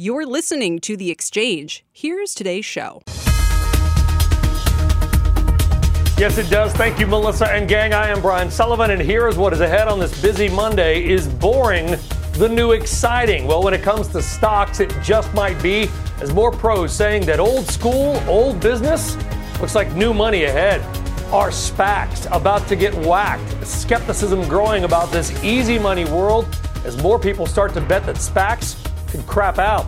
You're listening to The Exchange. Here's today's show. Yes, it does. Thank you, Melissa and gang. I am Brian Sullivan, and here is what is ahead on this busy Monday. Is boring the new exciting? Well, when it comes to stocks, it just might be, as more pros saying that old school, old business looks like new money ahead. Are SPACs about to get whacked? Skepticism growing about this easy money world as more people start to bet that SPACs could crap out.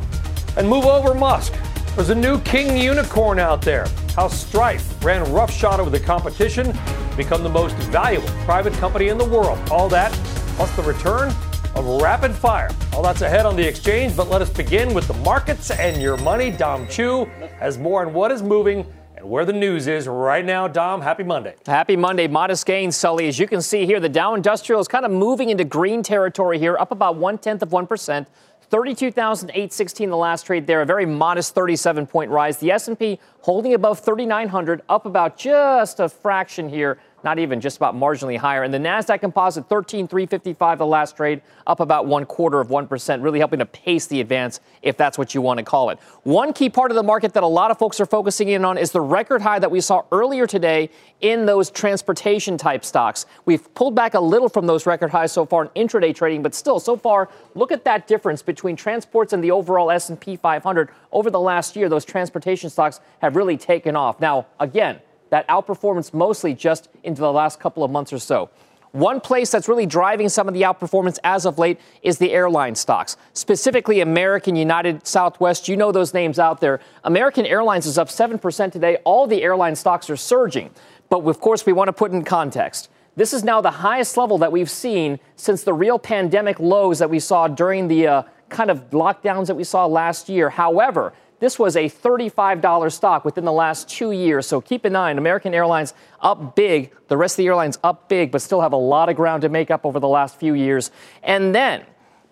And move over Musk. There's a new king unicorn out there. How Stripe ran roughshod over the competition, become the most valuable private company in the world. All that, plus the return of rapid fire. All that's ahead on the exchange, but let us begin with the markets and your money. Dom Chu has more on what is moving and where the news is right now. Dom, happy Monday. Happy Monday. Modest gains, Sully. As you can see here, the Dow Industrial is kind of moving into green territory here, up about one tenth of 1%. 32,816 the last trade there, a very modest 37 point rise. The S&P holding above 3,900, up about just a fraction here not even just about marginally higher. And the Nasdaq Composite 13,355 the last trade, up about one quarter of 1%, really helping to pace the advance if that's what you want to call it. One key part of the market that a lot of folks are focusing in on is the record high that we saw earlier today in those transportation type stocks. We've pulled back a little from those record highs so far in intraday trading, but still so far look at that difference between transports and the overall S&P 500 over the last year. Those transportation stocks have really taken off. Now, again, that outperformance mostly just into the last couple of months or so. One place that's really driving some of the outperformance as of late is the airline stocks, specifically American, United, Southwest. You know those names out there. American Airlines is up 7% today. All the airline stocks are surging. But of course, we want to put in context. This is now the highest level that we've seen since the real pandemic lows that we saw during the uh, kind of lockdowns that we saw last year. However, this was a $35 stock within the last two years. So keep in mind, American Airlines up big, the rest of the airlines up big, but still have a lot of ground to make up over the last few years. And then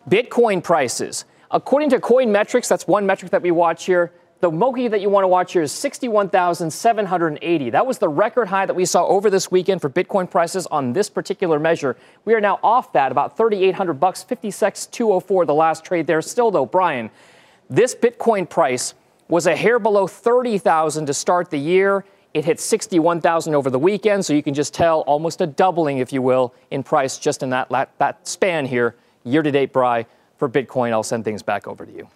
Bitcoin prices. According to Coin Metrics, that's one metric that we watch here. The Moki that you want to watch here is 61,780. That was the record high that we saw over this weekend for Bitcoin prices on this particular measure. We are now off that, about 3,800 bucks, 56,204 the last trade there. Still though, Brian, this Bitcoin price was a hair below 30,000 to start the year. It hit 61,000 over the weekend, so you can just tell almost a doubling, if you will, in price just in that, that span here, year to date, Bry, for Bitcoin. I'll send things back over to you.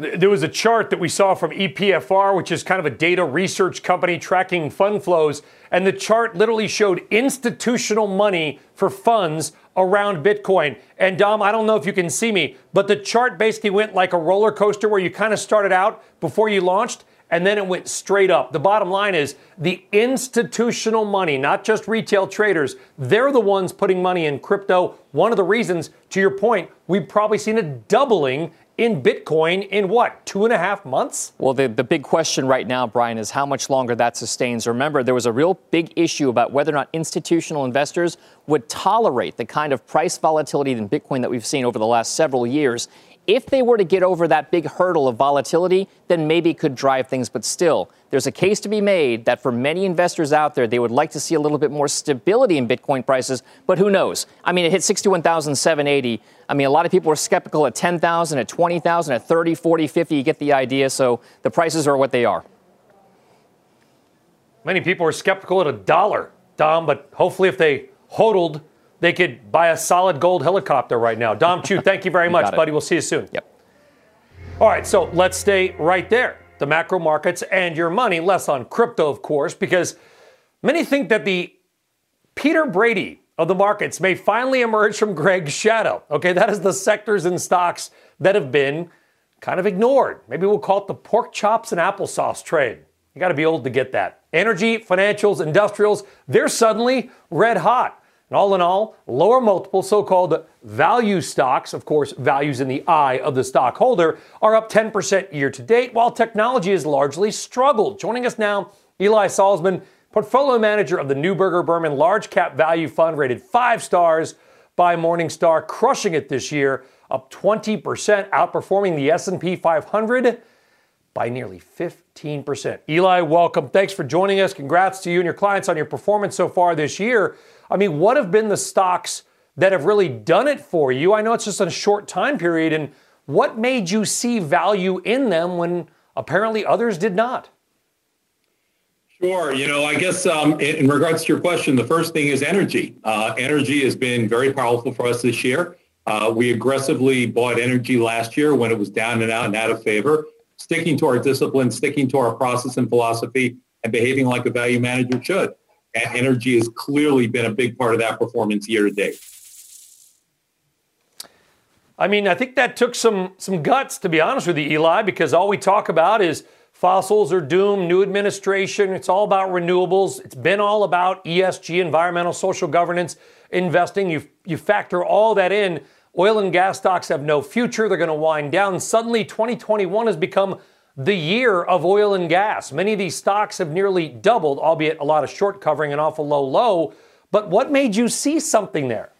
There was a chart that we saw from EPFR, which is kind of a data research company tracking fund flows. And the chart literally showed institutional money for funds around Bitcoin. And Dom, I don't know if you can see me, but the chart basically went like a roller coaster where you kind of started out before you launched and then it went straight up. The bottom line is the institutional money, not just retail traders, they're the ones putting money in crypto. One of the reasons, to your point, we've probably seen a doubling in Bitcoin in what, two and a half months? Well, the, the big question right now, Brian, is how much longer that sustains. Remember, there was a real big issue about whether or not institutional investors would tolerate the kind of price volatility in Bitcoin that we've seen over the last several years. If they were to get over that big hurdle of volatility, then maybe it could drive things. But still, there's a case to be made that for many investors out there, they would like to see a little bit more stability in Bitcoin prices. But who knows? I mean, it hit 61,780. I mean, a lot of people were skeptical at 10,000, at 20,000, at 30, 40, 50. You get the idea. So the prices are what they are. Many people are skeptical at a dollar, Dom, but hopefully if they hodled they could buy a solid gold helicopter right now. Dom Chu, thank you very you much, buddy. We'll see you soon. Yep. All right, so let's stay right there. The macro markets and your money, less on crypto, of course, because many think that the Peter Brady of the markets may finally emerge from Greg's shadow. Okay, that is the sectors and stocks that have been kind of ignored. Maybe we'll call it the pork chops and applesauce trade. You got to be old to get that. Energy, financials, industrials, they're suddenly red hot. And all in all, lower multiple so called value stocks, of course, values in the eye of the stockholder, are up 10% year to date, while technology has largely struggled. Joining us now, Eli Salzmann, portfolio manager of the Neuberger Berman Large Cap Value Fund, rated five stars by Morningstar, crushing it this year, up 20%, outperforming the S&P 500 by nearly 15%. Eli, welcome. Thanks for joining us. Congrats to you and your clients on your performance so far this year. I mean, what have been the stocks that have really done it for you? I know it's just a short time period, and what made you see value in them when apparently others did not? Sure. You know, I guess um, in, regards to your question, the first thing is energy. Uh, energy has been very powerful for us this year. Uh, we aggressively bought energy last year when it was down and out and out of favor, sticking to our discipline, sticking to our process and philosophy, and behaving like a value manager should and energy has clearly been a big part of that performance year to date. I mean, I think that took some some guts to be honest with you, Eli, because all we talk about is fossils are doomed, new administration. It's all about renewables. It's been all about ESG, environmental, social governance, investing. You you factor all that in. Oil and gas stocks have no future. They're going to wind down. Suddenly, 2021 has become the year of oil and gas. Many of these stocks have nearly doubled, albeit a lot of short covering and awful low low. But what made you see something there?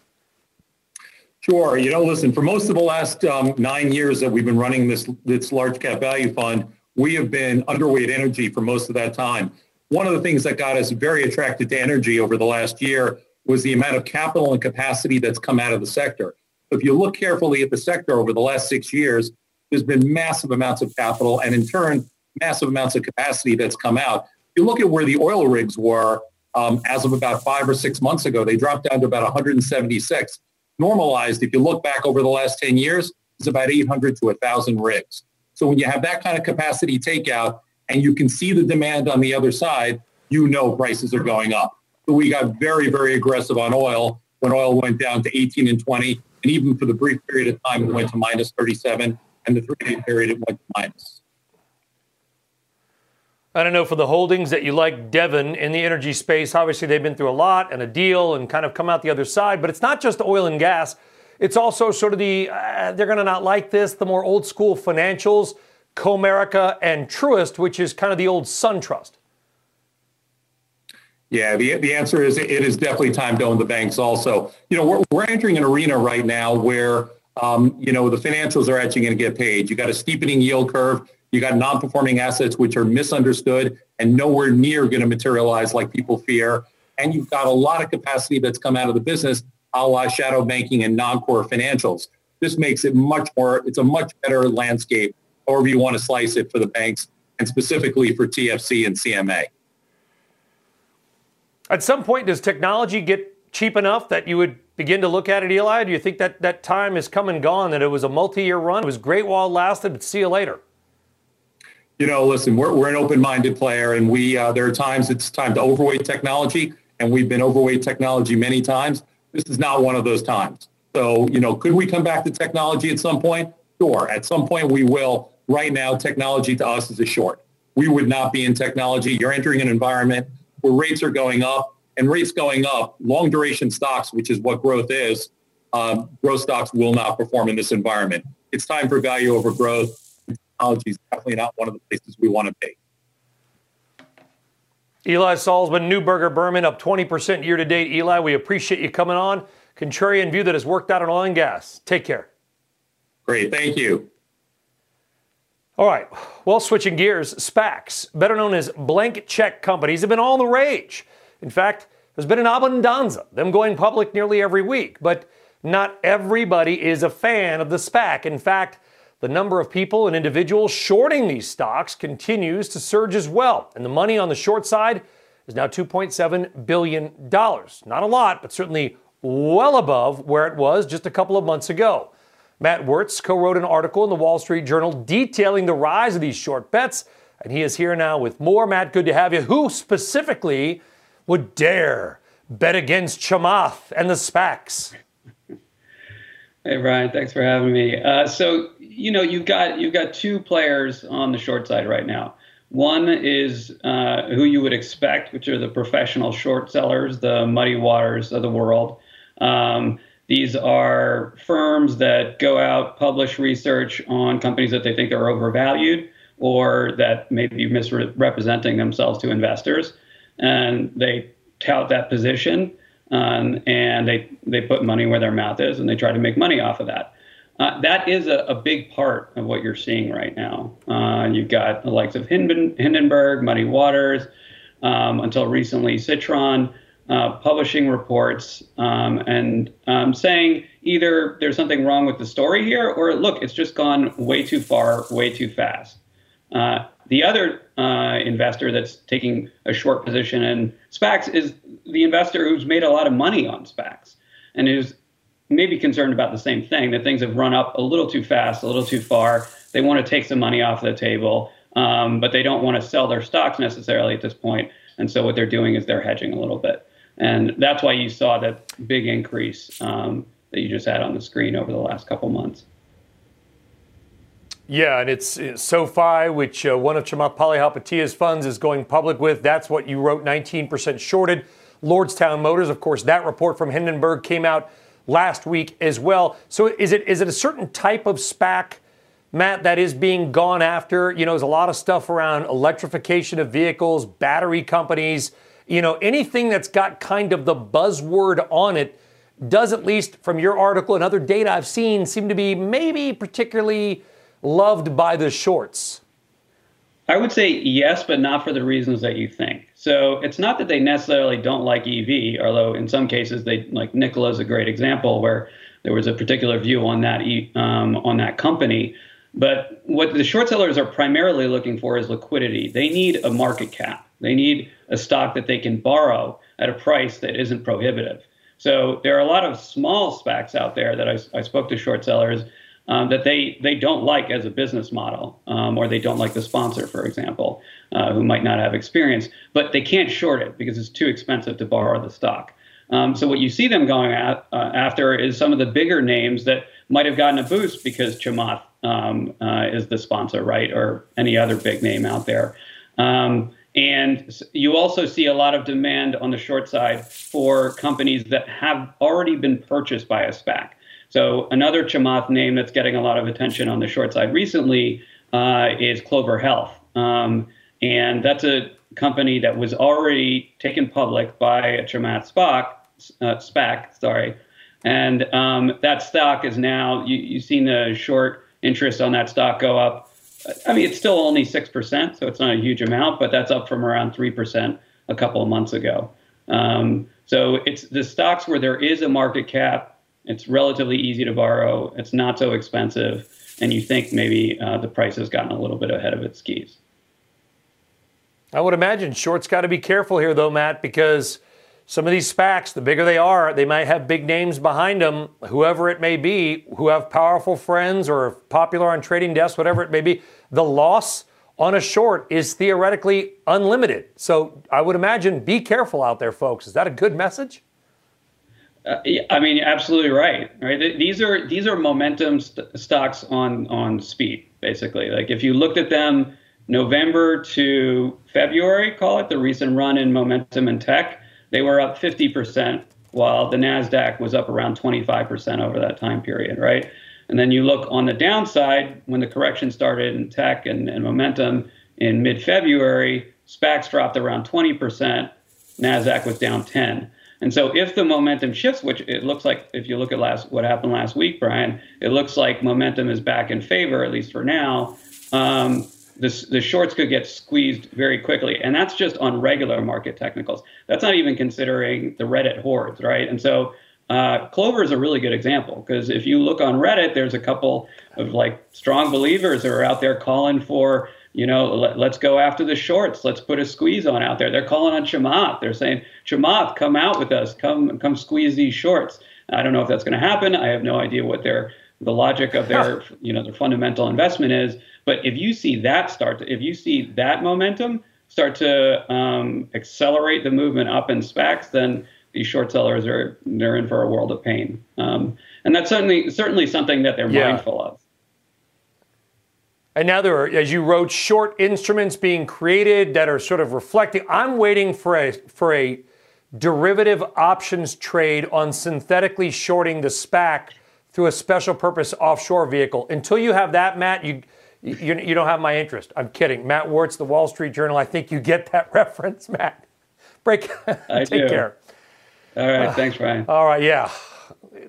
Sure. You know, listen, for most of the last um, nine years that we've been running this, this large cap value fund, we have been underweight energy for most of that time. One of the things that got us very attracted to energy over the last year was the amount of capital and capacity that's come out of the sector. If you look carefully at the sector over the last six years, there's been massive amounts of capital and in turn, massive amounts of capacity that's come out. If you look at where the oil rigs were um, as of about five or six months ago, they dropped down to about 176. Normalized, if you look back over the last 10 years, it's about 800 to 1,000 rigs. So when you have that kind of capacity takeout and you can see the demand on the other side, you know prices are going up. So we got very, very aggressive on oil when oil went down to 18 and 20. And even for the brief period of time, it went to minus 37 and the three-day period it went to minus. I don't know for the holdings that you like Devon in the energy space. Obviously, they've been through a lot and a deal and kind of come out the other side. But it's not just oil and gas. It's also sort of the uh, they're going to not like this. The more old school financials, Comerica and Truist, which is kind of the old SunTrust. Yeah, the, the answer is it is definitely time to own the banks. Also, you know, we're, we're entering an arena right now where um, you know, the financials are actually going to get paid. You got a steepening yield curve. You got non-performing assets which are misunderstood and nowhere near going to materialize like people fear. And you've got a lot of capacity that's come out of the business, a la shadow banking and non-core financials. This makes it much more, it's a much better landscape, however you want to slice it for the banks and specifically for TFC and CMA. At some point, does technology get cheap enough that you would begin to look at it, Eli? Do you think that that time is come and gone, that it was a multi-year run? It was great while it lasted, but see you later. You know, listen, we're, we're an open-minded player, and we uh, there are times it's time to overweight technology, and we've been overweight technology many times. This is not one of those times. So, you know, could we come back to technology at some point? Sure. At some point we will. Right now, technology to us is a short. We would not be in technology. You're entering an environment where rates are going up and rates going up, long duration stocks, which is what growth is, um, growth stocks will not perform in this environment. It's time for value over growth. Technology is definitely not one of the places we want to be. Eli Salzmann, Neuberger Berman up 20% year to date. Eli, we appreciate you coming on. Contrarian view that has worked out on oil and gas. Take care. Great. Thank you. All right. Well, switching gears, SPACs, better known as blank check companies, have been all the rage. In fact, there's been an abundanza, them going public nearly every week. But not everybody is a fan of the SPAC. In fact, the number of people and individuals shorting these stocks continues to surge as well. And the money on the short side is now $2.7 billion. Not a lot, but certainly well above where it was just a couple of months ago. Matt Wirz co wrote an article in the Wall Street Journal detailing the rise of these short bets, and he is here now with more. Matt, good to have you. Who specifically would dare bet against Chamath and the SPACs? Hey Brian, thanks for having me. Uh, so you know you've got you've got two players on the short side right now. One is uh, who you would expect, which are the professional short sellers, the Muddy Waters of the world. Um, these are firms that go out, publish research on companies that they think are overvalued or that may be misrepresenting themselves to investors. And they tout that position um, and they, they put money where their mouth is and they try to make money off of that. Uh, that is a, a, big part of what you're seeing right now. Uh, you've got the likes of Hinden, Hindenburg, Muddy Waters, um, until recently Citron, uh, publishing reports um, and um, saying either there's something wrong with the story here, or look, it's just gone way too far, way too fast. Uh, the other uh, investor that's taking a short position in SPACs is the investor who's made a lot of money on SPACs and is maybe concerned about the same thing that things have run up a little too fast, a little too far. They want to take some money off the table, um, but they don't want to sell their stocks necessarily at this point. And so what they're doing is they're hedging a little bit. And that's why you saw that big increase um, that you just had on the screen over the last couple months. Yeah, and it's, it's SoFi, which uh, one of Chamath Palihapitiya's funds is going public with. That's what you wrote 19% shorted. Lordstown Motors, of course, that report from Hindenburg came out last week as well. So is it is it a certain type of SPAC, Matt, that is being gone after? You know, there's a lot of stuff around electrification of vehicles, battery companies, you know, anything that's got kind of the buzzword on it does at least from your article and other data I've seen seem to be maybe particularly loved by the shorts? I would say yes, but not for the reasons that you think. So it's not that they necessarily don't like EV, although in some cases they like Nikola is a great example where there was a particular view on that um, on that company. But what the short sellers are primarily looking for is liquidity. They need a market cap. They need a stock that they can borrow at a price that isn't prohibitive. So there are a lot of small SPACs out there that I, I spoke to short sellers um, that they they don't like as a business model, um, or they don't like the sponsor, for example, uh, who might not have experience, but they can't short it because it's too expensive to borrow the stock. Um, so what you see them going at, uh, after is some of the bigger names that might have gotten a boost because Chamath um, uh, is the sponsor, right, or any other big name out there. Um, and you also see a lot of demand on the short side for companies that have already been purchased by a SPAC. So another Chamath name that's getting a lot of attention on the short side recently uh, is Clover Health, um, and that's a company that was already taken public by a Chamath SPAC. Uh, SPAC, sorry, and um, that stock is now you, you've seen the short interest on that stock go up. I mean, it's still only six percent, so it's not a huge amount, but that's up from around three percent a couple of months ago. Um, so it's the stocks where there is a market cap it's relatively easy to borrow. It's not so expensive, and you think maybe uh, the price has gotten a little bit ahead of its skis. I would imagine shorts got to be careful here, though, Matt, because some of these SPACs, the bigger they are, they might have big names behind them, whoever it may be, who have powerful friends or popular on trading desks, whatever it may be. The loss on a short is theoretically unlimited. So I would imagine be careful out there, folks. Is that a good message? Uh, I mean, absolutely right. Right. These are these are momentum st- stocks on on speed, basically. Like if you looked at them November to February, call it the recent run in momentum and tech, they were up 50%, while the Nasdaq was up around 25% over that time period. Right. And then you look on the downside when the correction started in tech and, and momentum in mid-February, SPACs dropped around 20%, Nasdaq was down 10. And so if the momentum shifts, which it looks like if you look at last what happened last week, Brian, it looks like momentum is back in favor, at least for now. Um, this, the shorts could get squeezed very quickly. And that's just on regular market technicals. That's not even considering the Reddit hordes, right? And so uh, Clover is a really good example because if you look on Reddit, there's a couple of like strong believers who are out there calling for you know, let, us go after the shorts. Let's put a squeeze on out there. They're calling on Chamath. They're saying, Chamath, come out with us. Come, come squeeze these shorts. I don't know if that's going to happen. I have no idea what their the logic of their, you know, their fundamental investment is. But if you see that start, to, if you see that momentum start to um, accelerate the movement up in SPACs, then these short sellers are they're in for a world of pain. Um, and that's certainly certainly something that they're yeah. mindful of. And now there are, as you wrote, short instruments being created that are sort of reflecting. I'm waiting for a for a derivative options trade on synthetically shorting the SPAC through a special purpose offshore vehicle. Until you have that, Matt, you, you, you don't have my interest. I'm kidding. Matt Wirz, the Wall Street Journal. I think you get that reference, Matt. Break. I take do. care. All right. Uh, thanks, Brian. All right. Yeah.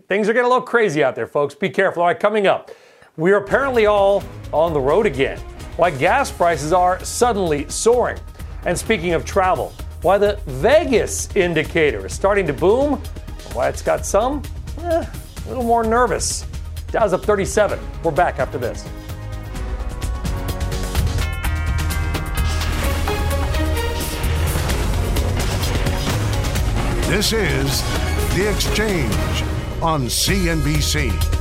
Things are getting a little crazy out there, folks. Be careful. All right. Coming up, we are apparently all on the road again. Why gas prices are suddenly soaring. And speaking of travel, why the Vegas indicator is starting to boom, why it's got some eh, a little more nervous. Dow's up 37. We're back after this. This is The Exchange on CNBC.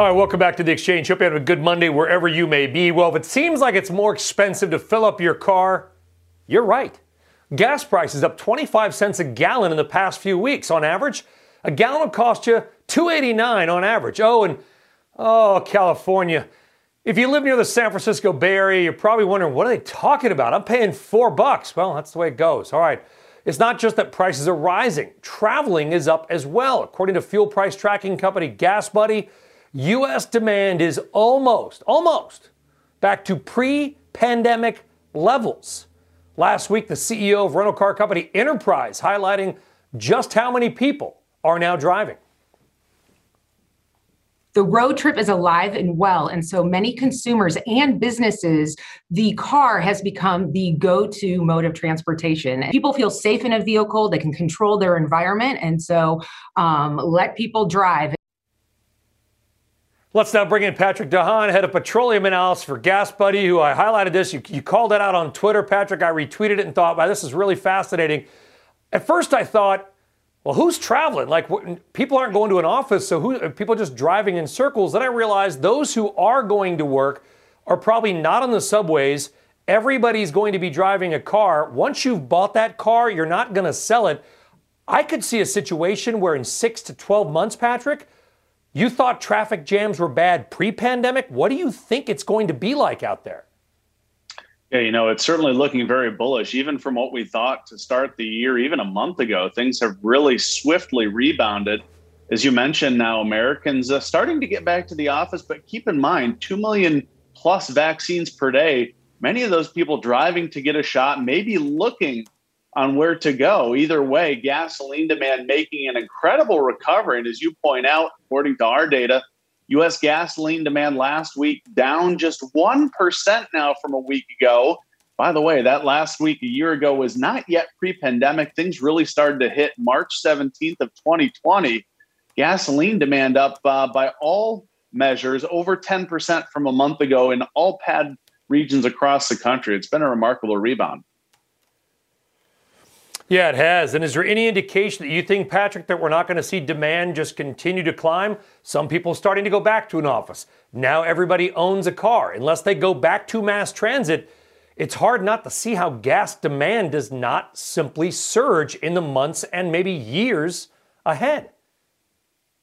All right, welcome back to the exchange. Hope you have a good Monday wherever you may be. Well, if it seems like it's more expensive to fill up your car, you're right. Gas prices up 25 cents a gallon in the past few weeks. On average, a gallon will cost you 2.89 on average. Oh, and oh, California. If you live near the San Francisco Bay Area, you're probably wondering, what are they talking about? I'm paying four bucks. Well, that's the way it goes. All right. It's not just that prices are rising. Traveling is up as well. According to fuel price tracking company GasBuddy, U.S. demand is almost, almost back to pre pandemic levels. Last week, the CEO of rental car company Enterprise highlighting just how many people are now driving. The road trip is alive and well. And so many consumers and businesses, the car has become the go to mode of transportation. People feel safe in a vehicle, they can control their environment. And so um, let people drive. Let's now bring in Patrick De Haan, head of petroleum analysis for GasBuddy, who I highlighted this. You, you called it out on Twitter, Patrick. I retweeted it and thought, wow, this is really fascinating. At first, I thought, well, who's traveling? Like, people aren't going to an office, so who? People just driving in circles. Then I realized those who are going to work are probably not on the subways. Everybody's going to be driving a car. Once you've bought that car, you're not going to sell it. I could see a situation where in six to 12 months, Patrick, you thought traffic jams were bad pre pandemic. What do you think it's going to be like out there? Yeah, you know, it's certainly looking very bullish. Even from what we thought to start the year, even a month ago, things have really swiftly rebounded. As you mentioned, now Americans uh, starting to get back to the office, but keep in mind, 2 million plus vaccines per day. Many of those people driving to get a shot, maybe looking on where to go. Either way, gasoline demand making an incredible recovery. And as you point out, according to our data, US gasoline demand last week down just 1% now from a week ago. By the way, that last week a year ago was not yet pre pandemic. Things really started to hit March 17th of 2020. Gasoline demand up uh, by all measures over 10% from a month ago in all PADD regions across the country. It's been a remarkable rebound. Yeah, it has. And is there any indication that you think, Patrick, that we're not going to see demand just continue to climb? Some people starting to go back to an office. Now everybody owns a car. Unless they go back to mass transit, it's hard not to see how gas demand does not simply surge in the months and maybe years ahead.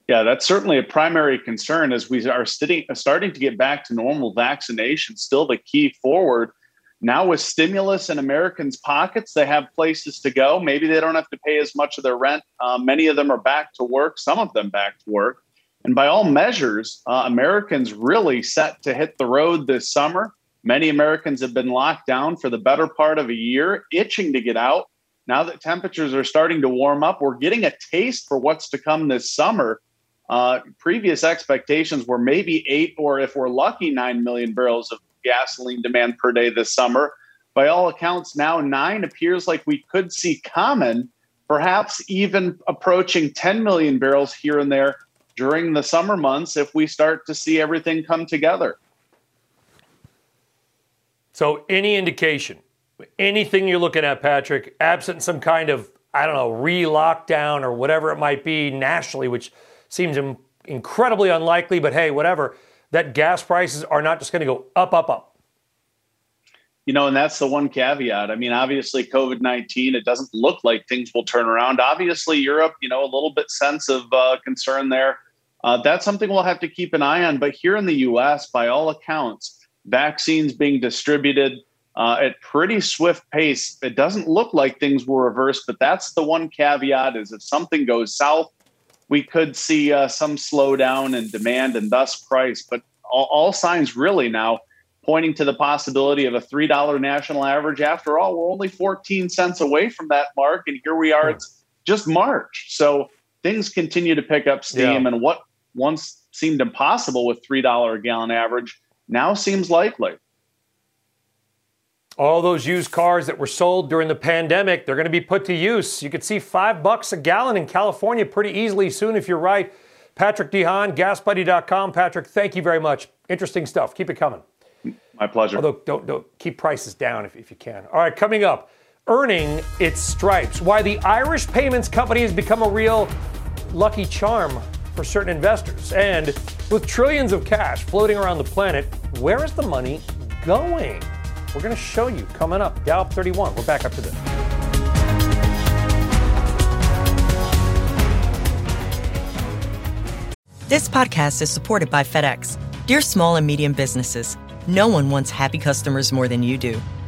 Yeah, that's certainly a primary concern as we are sitting, starting to get back to normal vaccination, still the key forward. Now, with stimulus in Americans' pockets, they have places to go. Maybe they don't have to pay as much of their rent. Um, many of them are back to work, some of them back to work. And by all measures, uh, Americans really set to hit the road this summer. Many Americans have been locked down for the better part of a year, itching to get out. Now that temperatures are starting to warm up, we're getting a taste for what's to come this summer. Uh, previous expectations were maybe eight, or if we're lucky, nine million barrels of gasoline demand per day this summer. By all accounts, now nine appears like we could see common, perhaps even approaching 10 million barrels here and there during the summer months if we start to see everything come together. So, any indication, anything you're looking at, Patrick, absent some kind of, I don't know, re lockdown or whatever it might be nationally, which seems Im- incredibly unlikely, but hey, whatever, that gas prices are not just going to go up, up, up. You know, and that's the one caveat. I mean, obviously, COVID 19, it doesn't look like things will turn around. Obviously, Europe, you know, a little bit sense of uh, concern there. Uh, that's something we'll have to keep an eye on. But here in the US, by all accounts, vaccines being distributed uh, at pretty swift pace. It doesn't look like things will reverse, but that's the one caveat is if something goes south, we could see uh, some slowdown in demand and thus price. But all, all, signs really now pointing to the possibility of a $3 national average. After all, we're only 14 cents away from that mark. And here we are, it's just March. So things continue to pick up steam. Yeah. And what once seemed impossible with $3 a gallon average now seems likely. All those used cars that were sold during the pandemic, they're going to be put to use. You could see five bucks a gallon in California pretty easily soon if you're right. Patrick DeHaan, gasbuddy.com. Patrick, thank you very much. Interesting stuff. Keep it coming. My pleasure. Although, don't, don't keep prices down if, if you can. All right, coming up, earning its stripes. Why the Irish payments company has become a real lucky charm for certain investors. And with trillions of cash floating around the planet, where is the money going? We're going to show you coming up. Dow 31. We're back up to this. This podcast is supported by FedEx. Dear small and medium businesses, no one wants happy customers more than you do.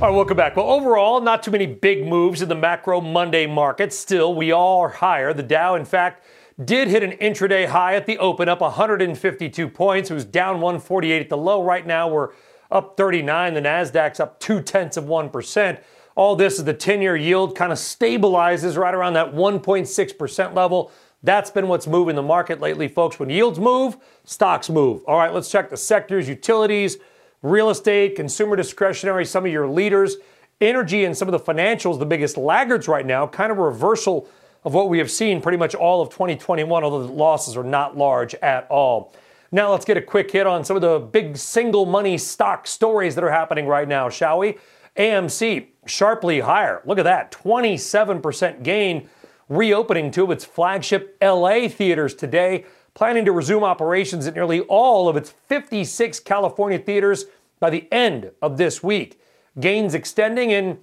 All right, welcome back. Well, overall, not too many big moves in the macro Monday market. Still, we all are higher. The Dow, in fact, did hit an intraday high at the open, up 152 points. It was down 148 at the low. Right now, we're up 39. The Nasdaq's up two tenths of one percent. All this is the 10-year yield kind of stabilizes right around that 1.6 percent level. That's been what's moving the market lately, folks. When yields move, stocks move. All right, let's check the sectors: utilities, real estate, consumer discretionary. Some of your leaders, energy, and some of the financials, the biggest laggards right now. Kind of reversal of what we have seen pretty much all of 2021, although the losses are not large at all. Now let's get a quick hit on some of the big single money stock stories that are happening right now, shall we? AMC sharply higher. Look at that, 27% gain, reopening two of its flagship LA theaters today, planning to resume operations at nearly all of its 56 California theaters by the end of this week. Gains extending in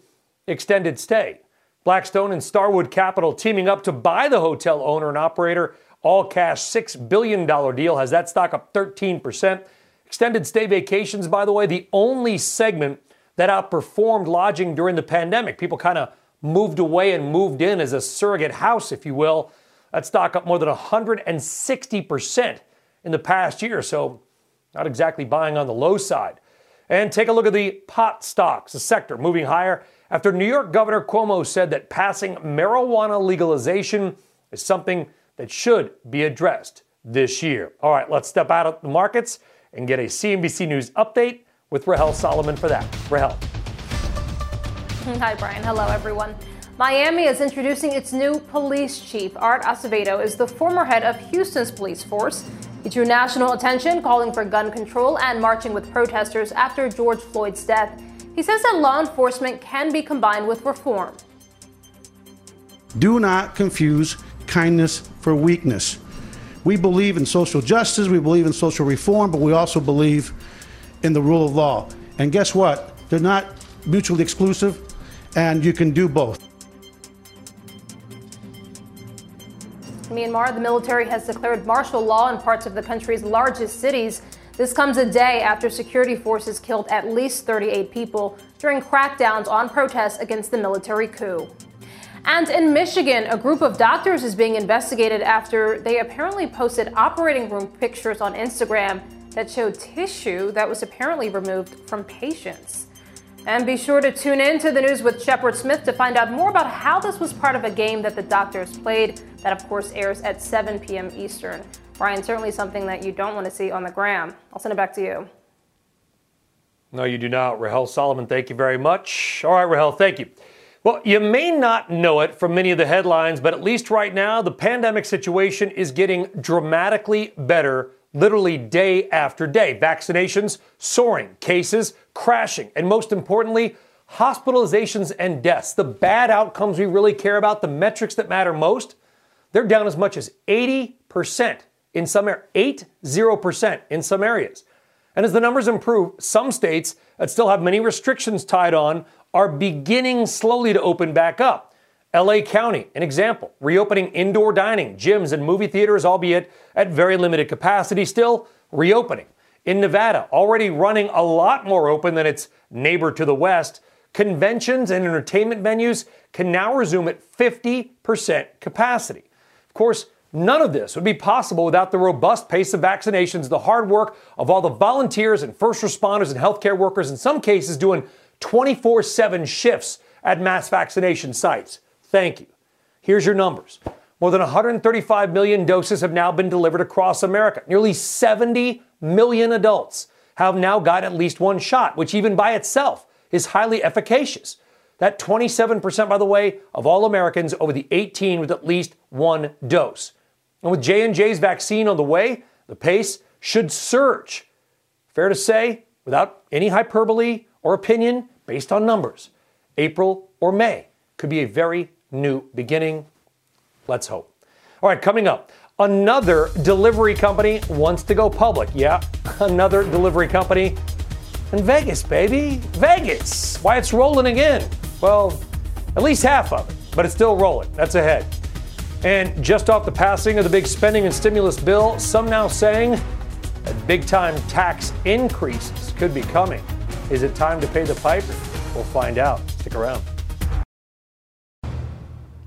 extended stay. Blackstone and Starwood Capital teaming up to buy the hotel owner and operator. All cash $6 billion deal has that stock up 13%. Extended stay vacations, by the way, the only segment that outperformed lodging during the pandemic. People kind of moved away and moved in as a surrogate house, if you will. That stock up more than 160% in the past year. So, not exactly buying on the low side. And take a look at the pot stocks, the sector moving higher after New York Governor Cuomo said that passing marijuana legalization is something that should be addressed this year. All right, let's step out of the markets and get a CNBC News update with Rahel Solomon for that. Rahel. Hi, Brian. Hello, everyone. Miami is introducing its new police chief. Art Acevedo is the former head of Houston's police force. He drew national attention, calling for gun control and marching with protesters after George Floyd's death. He says that law enforcement can be combined with reform. Do not confuse kindness for weakness. We believe in social justice, we believe in social reform, but we also believe in the rule of law. And guess what? They're not mutually exclusive, and you can do both. Myanmar, the military has declared martial law in parts of the country's largest cities. This comes a day after security forces killed at least 38 people during crackdowns on protests against the military coup. And in Michigan, a group of doctors is being investigated after they apparently posted operating room pictures on Instagram that showed tissue that was apparently removed from patients. And be sure to tune in to the news with Shepard Smith to find out more about how this was part of a game that the doctors played. That, of course, airs at 7 p.m. Eastern. Brian, certainly something that you don't want to see on the gram. I'll send it back to you. No, you do not. Rahel Solomon, thank you very much. All right, Rahel, thank you. Well, you may not know it from many of the headlines, but at least right now, the pandemic situation is getting dramatically better literally day after day. Vaccinations soaring, cases crashing, and most importantly, hospitalizations and deaths. The bad outcomes we really care about, the metrics that matter most, they're down as much as 80% in some areas, 80% in some areas. And as the numbers improve, some states that still have many restrictions tied on are beginning slowly to open back up. LA County, an example, reopening indoor dining, gyms, and movie theaters, albeit at very limited capacity, still reopening. In Nevada, already running a lot more open than its neighbor to the west, conventions and entertainment venues can now resume at 50% capacity. Of course, none of this would be possible without the robust pace of vaccinations, the hard work of all the volunteers and first responders and healthcare workers, in some cases doing 24 7 shifts at mass vaccination sites. Thank you. Here's your numbers. More than 135 million doses have now been delivered across America. Nearly 70 million adults have now got at least one shot, which even by itself is highly efficacious. That 27%, by the way, of all Americans over the 18 with at least one dose. And with J&J's vaccine on the way, the pace should surge. Fair to say, without any hyperbole or opinion, based on numbers, April or May could be a very new beginning. Let's hope. All right, coming up, another delivery company wants to go public. Yeah, another delivery company in Vegas, baby. Vegas. Why it's rolling again? Well, at least half of it, but it's still rolling. That's ahead. And just off the passing of the big spending and stimulus bill, some now saying that big time tax increases could be coming. Is it time to pay the piper? We'll find out. Stick around.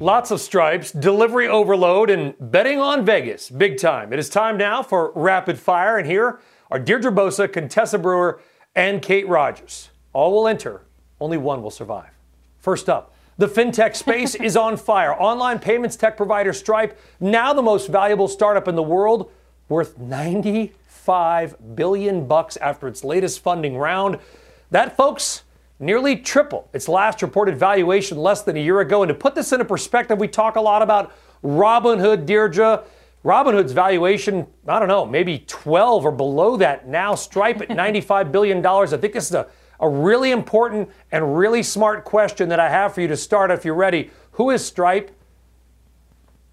Lots of stripes, delivery overload, and betting on Vegas. Big time. It is time now for rapid fire, and here are Deirdre Bosa, Contessa Brewer, and Kate Rogers. All will enter, only one will survive. First up, the fintech space is on fire. Online payments tech provider Stripe, now the most valuable startup in the world, worth 95 billion bucks after its latest funding round. That, folks, nearly triple its last reported valuation less than a year ago. And to put this into perspective, we talk a lot about Robinhood, Deirdre. Robinhood's valuation, I don't know, maybe 12 or below that now. Stripe at $95 billion. I think this is a, a really important and really smart question that I have for you to start if you're ready. Who is Stripe?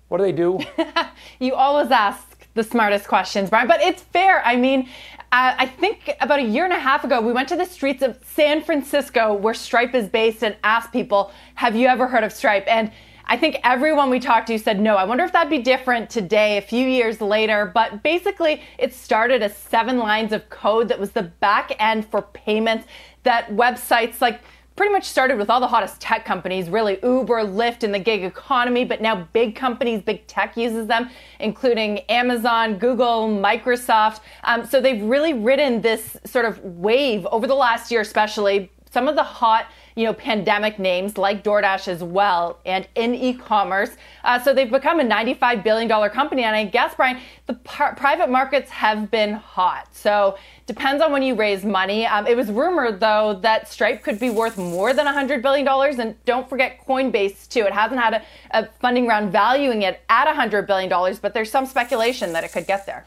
What do they do? you always ask the smartest questions, Brian, but it's fair. I mean, uh, I think about a year and a half ago, we went to the streets of San Francisco, where Stripe is based, and asked people, Have you ever heard of Stripe? And I think everyone we talked to said no. I wonder if that'd be different today, a few years later. But basically, it started as seven lines of code that was the back end for payments that websites like pretty much started with all the hottest tech companies, really Uber, Lyft, and the gig economy, but now big companies, big tech uses them, including Amazon, Google, Microsoft. Um, so they've really ridden this sort of wave over the last year, especially some of the hot you know, pandemic names like DoorDash as well and in e-commerce. Uh, so they've become a $95 billion company. And I guess, Brian, the par- private markets have been hot. So depends on when you raise money. Um, it was rumored, though, that Stripe could be worth more than $100 billion. And don't forget Coinbase, too. It hasn't had a, a funding round valuing it at $100 billion, but there's some speculation that it could get there.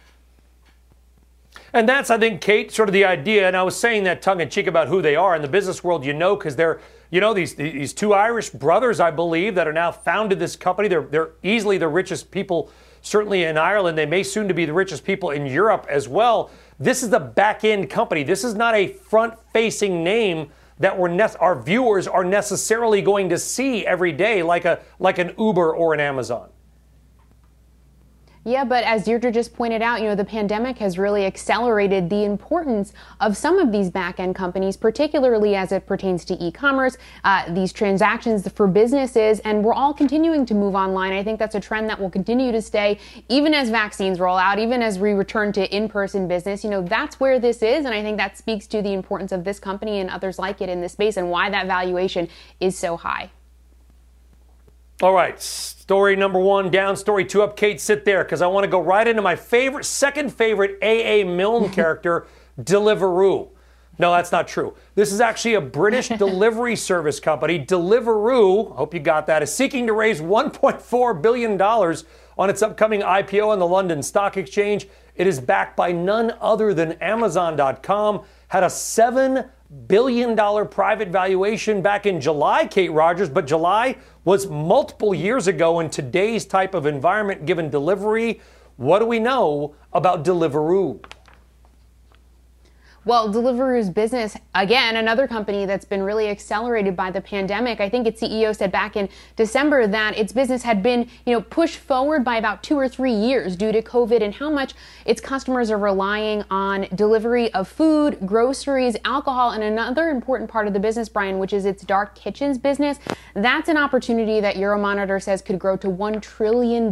And that's, I think, Kate, sort of the idea. And I was saying that tongue in cheek about who they are. In the business world, you know, because they're, you know, these, these two Irish brothers, I believe, that are now founded this company. They're, they're easily the richest people certainly in Ireland. They may soon to be the richest people in Europe as well. This is the back end company. This is not a front facing name that we're ne- our viewers are necessarily going to see every day, like a like an Uber or an Amazon. Yeah, but as Deirdre just pointed out, you know, the pandemic has really accelerated the importance of some of these back end companies, particularly as it pertains to e commerce, uh, these transactions for businesses, and we're all continuing to move online. I think that's a trend that will continue to stay even as vaccines roll out, even as we return to in person business. You know, that's where this is, and I think that speaks to the importance of this company and others like it in this space and why that valuation is so high. All right, story number one down, story two up. Kate, sit there because I want to go right into my favorite, second favorite A.A. Milne character, Deliveroo. No, that's not true. This is actually a British delivery service company. Deliveroo, hope you got that, is seeking to raise $1.4 billion on its upcoming IPO on the London Stock Exchange. It is backed by none other than Amazon.com, had a $7 billion private valuation back in July, Kate Rogers, but July was multiple years ago in today's type of environment given delivery. What do we know about Deliveroo? Well, Deliveroo's business, again, another company that's been really accelerated by the pandemic. I think its CEO said back in December that its business had been, you know, pushed forward by about two or three years due to COVID and how much its customers are relying on delivery of food, groceries, alcohol, and another important part of the business, Brian, which is its dark kitchens business. That's an opportunity that Euromonitor says could grow to $1 trillion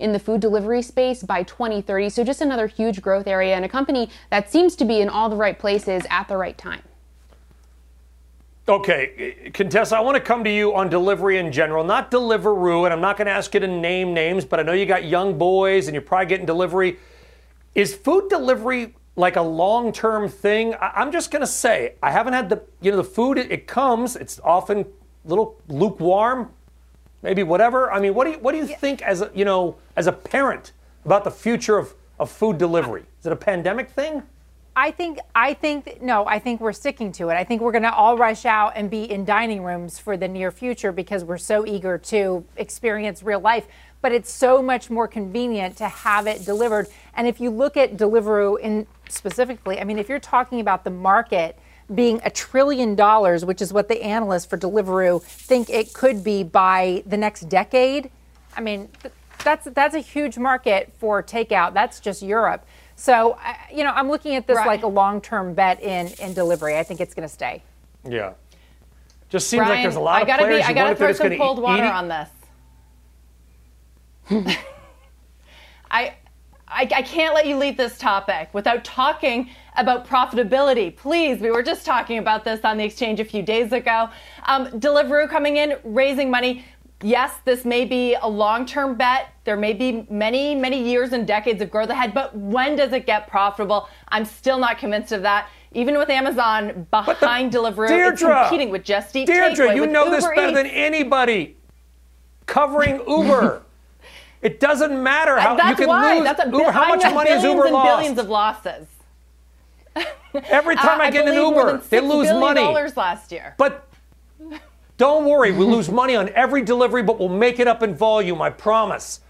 in the food delivery space by 2030. So just another huge growth area and a company that seems to be in all the right places at the right time. Okay, Contessa, I want to come to you on delivery in general, not Deliveroo, and I'm not going to ask you to name names, but I know you got young boys and you're probably getting delivery. Is food delivery like a long-term thing? I'm just going to say I haven't had the you know the food it, it comes. It's often a little lukewarm, maybe whatever. I mean, what do you what do you think as a you know as a parent about the future of of food delivery? Is it a pandemic thing? I think I think no, I think we're sticking to it. I think we're going to all rush out and be in dining rooms for the near future because we're so eager to experience real life. But it's so much more convenient to have it delivered. And if you look at Deliveroo in specifically, I mean, if you're talking about the market being a trillion dollars, which is what the analysts for Deliveroo think it could be by the next decade, I mean, that's that's a huge market for takeout. That's just Europe. So, you know, I'm looking at this right. like a long-term bet in in delivery. I think it's going to stay. Yeah. Just seems Brian, like there's a lot I gotta of players. Be, I got to throw some cold water on this. I, I, I can't let you leave this topic without talking about profitability. Please, we were just talking about this on the exchange a few days ago. Um, Deliveroo coming in, raising money yes, this may be a long term bet. There may be many, many years and decades of growth ahead, but when does it get profitable? I'm still not convinced of that. Even with Amazon behind Deliveroo, Deirdre, it's competing with Just Eat Deirdre, Takeaway, you know Uber this better Eats. than anybody. Covering Uber. it doesn't matter how That's you can why. lose. That's a Uber, how much money has Uber and lost? Billions of losses. Every time uh, I get an Uber, Uber, they lose money. Dollars last year. But don't worry, we lose money on every delivery, but we'll make it up in volume, I promise.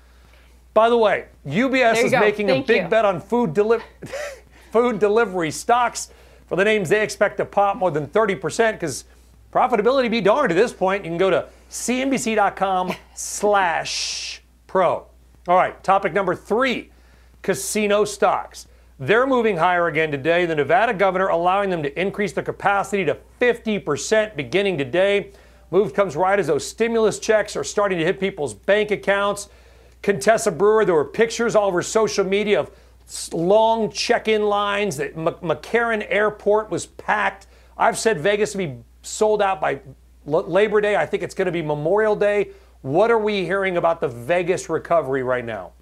By the way, UBS is go. making Thank a big you. bet on food, deli- food delivery stocks for the names they expect to pop more than 30% because profitability be darned at this point. You can go to cnbc.com slash pro. All right, topic number three, casino stocks. They're moving higher again today. The Nevada governor allowing them to increase their capacity to 50% beginning today. Move comes right as those stimulus checks are starting to hit people's bank accounts. Contessa Brewer, there were pictures all over social media of long check-in lines. That M- McCarran Airport was packed. I've said Vegas to be sold out by L- Labor Day. I think it's going to be Memorial Day. What are we hearing about the Vegas recovery right now?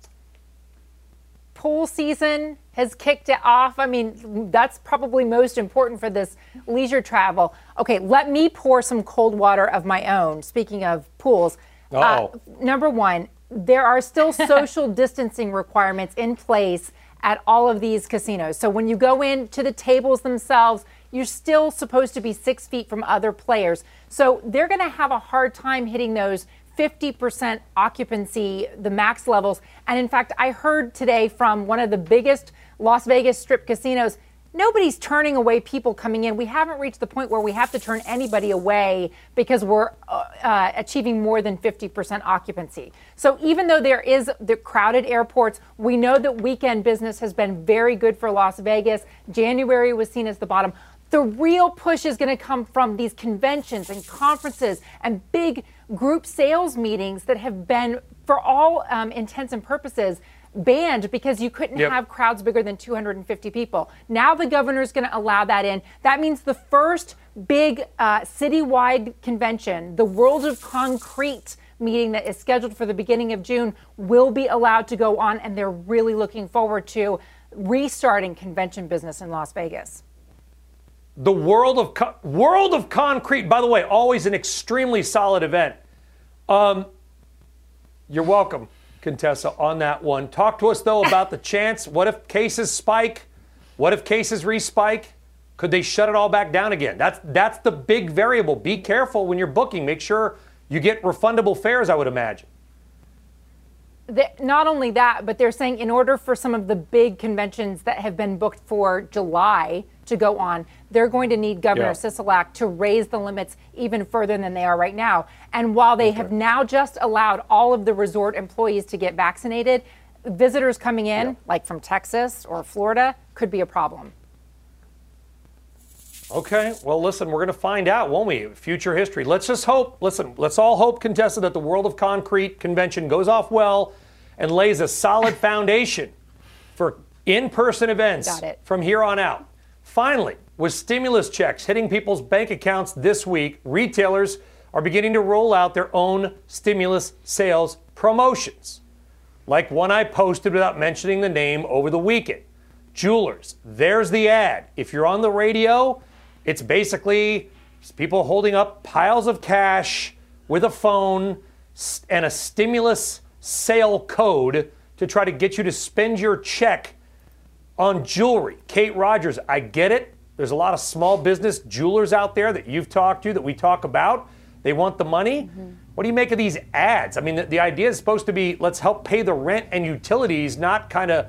Pool season has kicked it off. I mean, that's probably most important for this leisure travel. Okay, let me pour some cold water of my own. Speaking of pools, uh, number one, there are still social distancing requirements in place at all of these casinos. So when you go in to the tables themselves, you're still supposed to be six feet from other players. So they're going to have a hard time hitting those 50% occupancy, the max levels. And in fact, I heard today from one of the biggest Las Vegas strip casinos nobody's turning away people coming in. We haven't reached the point where we have to turn anybody away because we're uh, uh, achieving more than 50% occupancy. So even though there is the crowded airports, we know that weekend business has been very good for Las Vegas. January was seen as the bottom. The real push is going to come from these conventions and conferences and big group sales meetings that have been, for all um, intents and purposes, banned because you couldn't yep. have crowds bigger than 250 people. Now the governor is going to allow that in. That means the first big uh, citywide convention, the World of Concrete meeting that is scheduled for the beginning of June, will be allowed to go on, and they're really looking forward to restarting convention business in Las Vegas. The World of World of Concrete, by the way, always an extremely solid event. Um, you're welcome. Contessa, on that one. Talk to us, though, about the chance. What if cases spike? What if cases respike? Could they shut it all back down again? That's, that's the big variable. Be careful when you're booking. Make sure you get refundable fares, I would imagine. Not only that, but they're saying in order for some of the big conventions that have been booked for July to go on, they're going to need Governor yeah. Sisolak to raise the limits even further than they are right now. And while they okay. have now just allowed all of the resort employees to get vaccinated, visitors coming in, yeah. like from Texas or Florida, could be a problem. Okay, well, listen, we're going to find out, won't we? Future history. Let's just hope, listen, let's all hope, Contessa, that the World of Concrete convention goes off well and lays a solid foundation for in person events from here on out. Finally, with stimulus checks hitting people's bank accounts this week, retailers are beginning to roll out their own stimulus sales promotions. Like one I posted without mentioning the name over the weekend. Jewelers, there's the ad. If you're on the radio, it's basically people holding up piles of cash with a phone and a stimulus sale code to try to get you to spend your check on jewelry. Kate Rogers, I get it. There's a lot of small business jewelers out there that you've talked to that we talk about. They want the money. Mm-hmm. What do you make of these ads? I mean, the, the, idea is supposed to be let's help pay the rent and utilities, not kind of,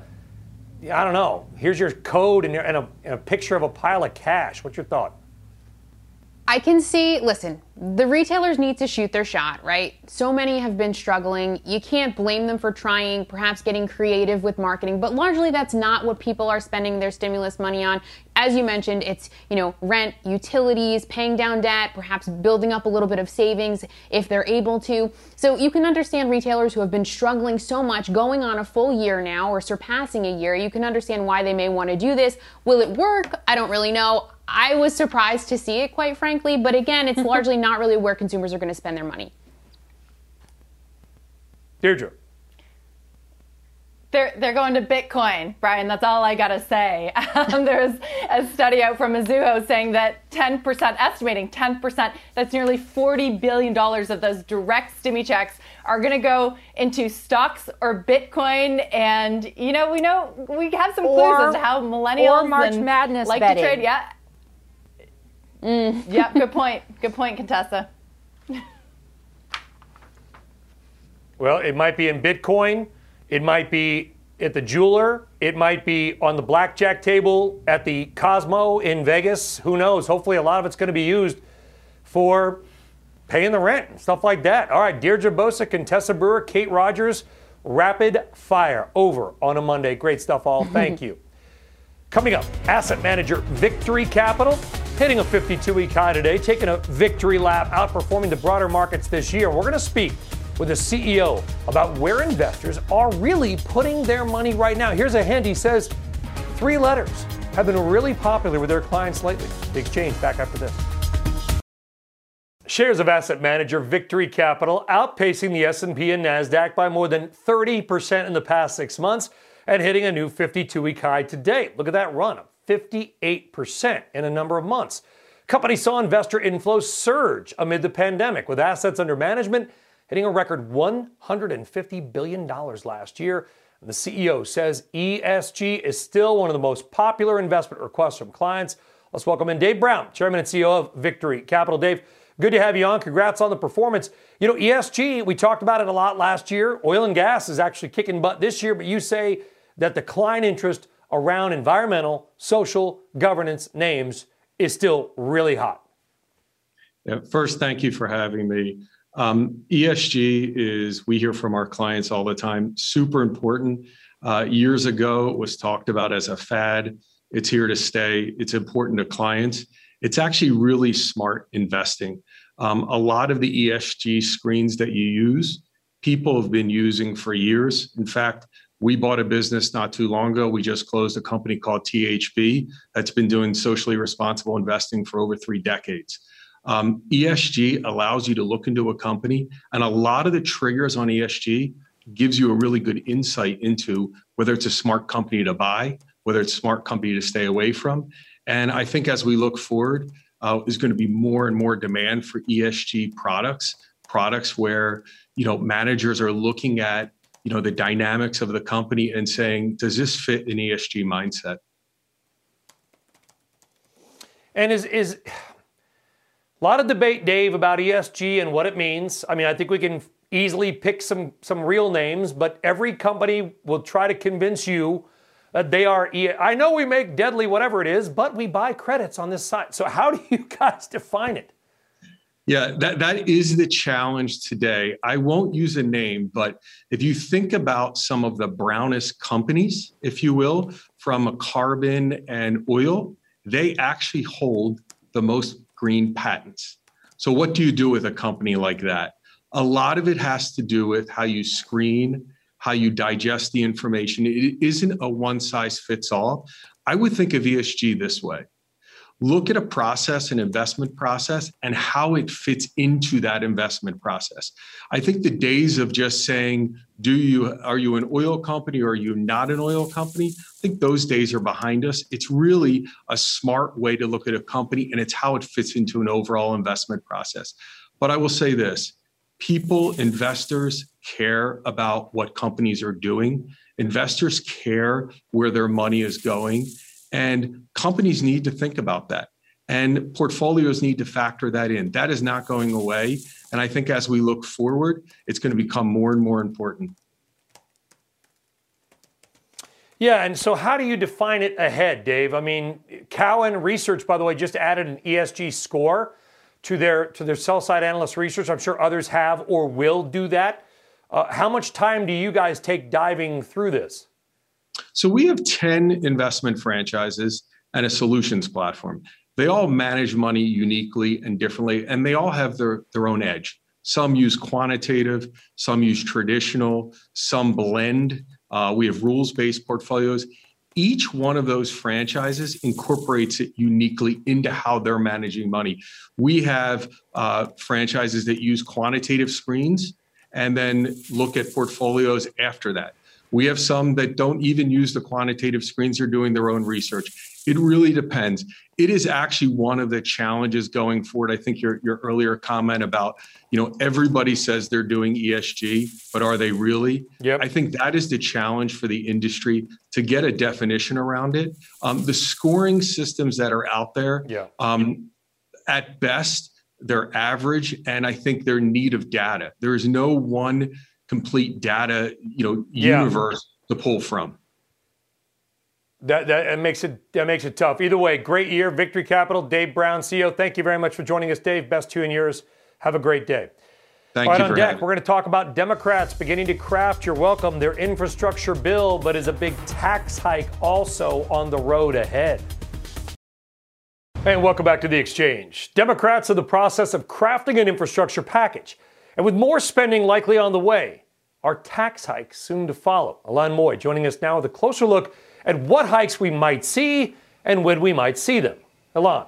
I don't know, here's your code and, and, a, and a picture of a pile of cash. What's your thought? I can see, listen, the retailers need to shoot their shot, right? So many have been struggling. You can't blame them for trying, perhaps getting creative with marketing, but largely that's not what people are spending their stimulus money on. As you mentioned, it's, you know, rent, utilities, paying down debt, perhaps building up a little bit of savings if they're able to. So you can understand retailers who have been struggling so much going on a full year now or surpassing a year. You can understand why they may want to do this. Will it work? I don't really know. I was surprised to see it, quite frankly. But again, it's largely not really where consumers are going to spend their money. Deirdre. They're, they're going to Bitcoin, Brian. That's all I got to say. Um, there's a study out from Mizuho saying that 10%, estimating 10%, that's nearly $40 billion of those direct stimmy checks are going to go into stocks or Bitcoin. And, you know, we know we have some clues or, as to how millennials or March Madness like betting. to trade. Yeah, Mm. yep, good point. Good point, Contessa. well, it might be in Bitcoin. It might be at the jeweler. It might be on the blackjack table at the Cosmo in Vegas. Who knows? Hopefully, a lot of it's going to be used for paying the rent and stuff like that. All right, Deirdre Bosa, Contessa Brewer, Kate Rogers, rapid fire over on a Monday. Great stuff, all. Thank you. Coming up, asset manager Victory Capital hitting a 52 week high today, taking a victory lap, outperforming the broader markets this year. We're going to speak with the CEO about where investors are really putting their money right now. Here's a hint he says three letters have been really popular with their clients lately. Big change back after this. Shares of asset manager Victory Capital outpacing the S&P and Nasdaq by more than 30% in the past 6 months and hitting a new 52 week high today. Look at that run of 58% in a number of months. Company saw investor inflows surge amid the pandemic, with assets under management hitting a record $150 billion last year. And the CEO says ESG is still one of the most popular investment requests from clients. Let's welcome in Dave Brown, Chairman and CEO of Victory Capital. Dave, Good to have you on. Congrats on the performance. You know, ESG, we talked about it a lot last year. Oil and gas is actually kicking butt this year, but you say that the client interest around environmental, social, governance names is still really hot. Yeah, first, thank you for having me. Um, ESG is, we hear from our clients all the time, super important. Uh, years ago, it was talked about as a fad. It's here to stay. It's important to clients. It's actually really smart investing. Um, a lot of the ESG screens that you use, people have been using for years. In fact, we bought a business not too long ago. We just closed a company called THB that's been doing socially responsible investing for over three decades. Um, ESG allows you to look into a company, and a lot of the triggers on ESG gives you a really good insight into whether it's a smart company to buy, whether it's a smart company to stay away from. And I think as we look forward, uh, is going to be more and more demand for ESG products, products where you know managers are looking at you know the dynamics of the company and saying, does this fit an ESG mindset? And is is a lot of debate, Dave, about ESG and what it means. I mean, I think we can easily pick some some real names, but every company will try to convince you that they are. I know we make deadly whatever it is, but we buy credits on this side. So how do you guys define it? Yeah, that, that is the challenge today. I won't use a name, but if you think about some of the brownest companies, if you will, from carbon and oil, they actually hold the most green patents. So, what do you do with a company like that? A lot of it has to do with how you screen, how you digest the information. It isn't a one size fits all. I would think of ESG this way look at a process, an investment process, and how it fits into that investment process. I think the days of just saying, do you are you an oil company or are you not an oil company? I think those days are behind us. It's really a smart way to look at a company and it's how it fits into an overall investment process. But I will say this, people, investors care about what companies are doing. Investors care where their money is going. And companies need to think about that. And portfolios need to factor that in. That is not going away. And I think as we look forward, it's going to become more and more important. Yeah, and so how do you define it ahead, Dave? I mean, Cowen Research, by the way, just added an ESG score to their to their sell side analyst research. I'm sure others have or will do that. Uh, how much time do you guys take diving through this? So we have 10 investment franchises and a solutions platform. They all manage money uniquely and differently, and they all have their, their own edge. Some use quantitative, some use traditional, some blend. Uh, we have rules based portfolios. Each one of those franchises incorporates it uniquely into how they're managing money. We have uh, franchises that use quantitative screens and then look at portfolios after that. We have some that don't even use the quantitative screens, they're doing their own research. It really depends. It is actually one of the challenges going forward. I think your, your earlier comment about, you know, everybody says they're doing ESG, but are they really? Yep. I think that is the challenge for the industry to get a definition around it. Um, the scoring systems that are out there, yeah. um, at best, they're average, and I think they're in need of data. There is no one complete data, you know, Yeah. universe to pull from. That, that that makes it that makes it tough. Either way, great year, Victory Capital, Dave Brown, CEO. Thank you very much for joining us, Dave. Best two in yours. Have a great day. Thank All right, you on deck, we're going to talk about Democrats beginning to craft your welcome, their infrastructure bill, but is a big tax hike also on the road ahead. And welcome back to the exchange. Democrats are in the process of crafting an infrastructure package. And with more spending likely on the way, are tax hikes soon to follow? Ylan Mui joining us now with a closer look at what hikes we might see and when we might see them. Ylan.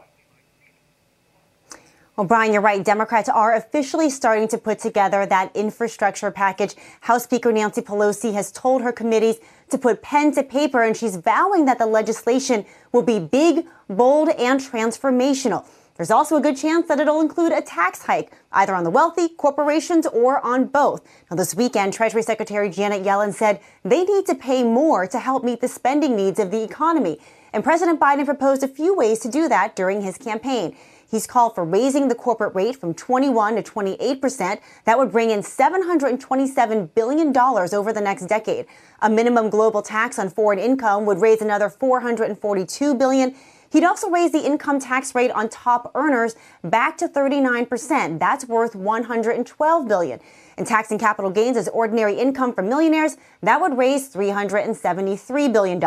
Well, Brian, you're right. Democrats are officially starting to put together that infrastructure package. House Speaker Nancy Pelosi has told her committees to put pen to paper, and she's vowing that the legislation will be big, bold, and transformational. There's also a good chance that it'll include a tax hike, either on the wealthy, corporations, or on both. Now, this weekend, Treasury Secretary Janet Yellen said they need to pay more to help meet the spending needs of the economy. And President Biden proposed a few ways to do that during his campaign. He's called for raising the corporate rate from 21 to 28 percent. That would bring in 727 billion dollars over the next decade. A minimum global tax on foreign income would raise another 442 billion. He'd also raise the income tax rate on top earners back to 39%. That's worth 112 billion. And taxing capital gains as ordinary income for millionaires, that would raise $373 billion.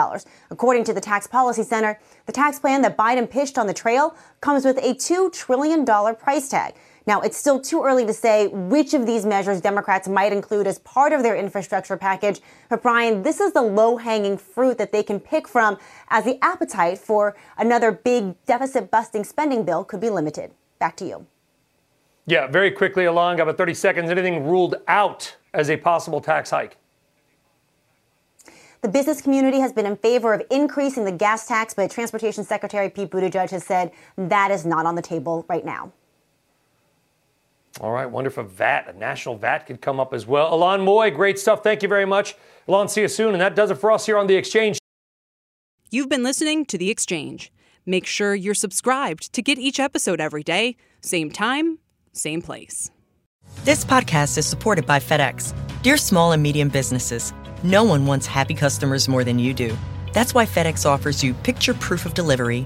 According to the Tax Policy Center, the tax plan that Biden pitched on the trail comes with a $2 trillion price tag. Now, it's still too early to say which of these measures Democrats might include as part of their infrastructure package. But Brian, this is the low hanging fruit that they can pick from as the appetite for another big deficit busting spending bill could be limited. Back to you. Yeah, very quickly along, about 30 seconds. Anything ruled out as a possible tax hike? The business community has been in favor of increasing the gas tax, but Transportation Secretary Pete Buttigieg has said that is not on the table right now. All right, wonder if a VAT, a national VAT could come up as well. Ylan Mui, great stuff. Thank you very much. Ylan, see you soon. And that does it for us here on The Exchange. You've been listening to The Exchange. Make sure you're subscribed to get each episode every day, same time, same place. This podcast is supported by FedEx. Dear small and medium businesses, no one wants happy customers more than you do. That's why FedEx offers you picture proof of delivery,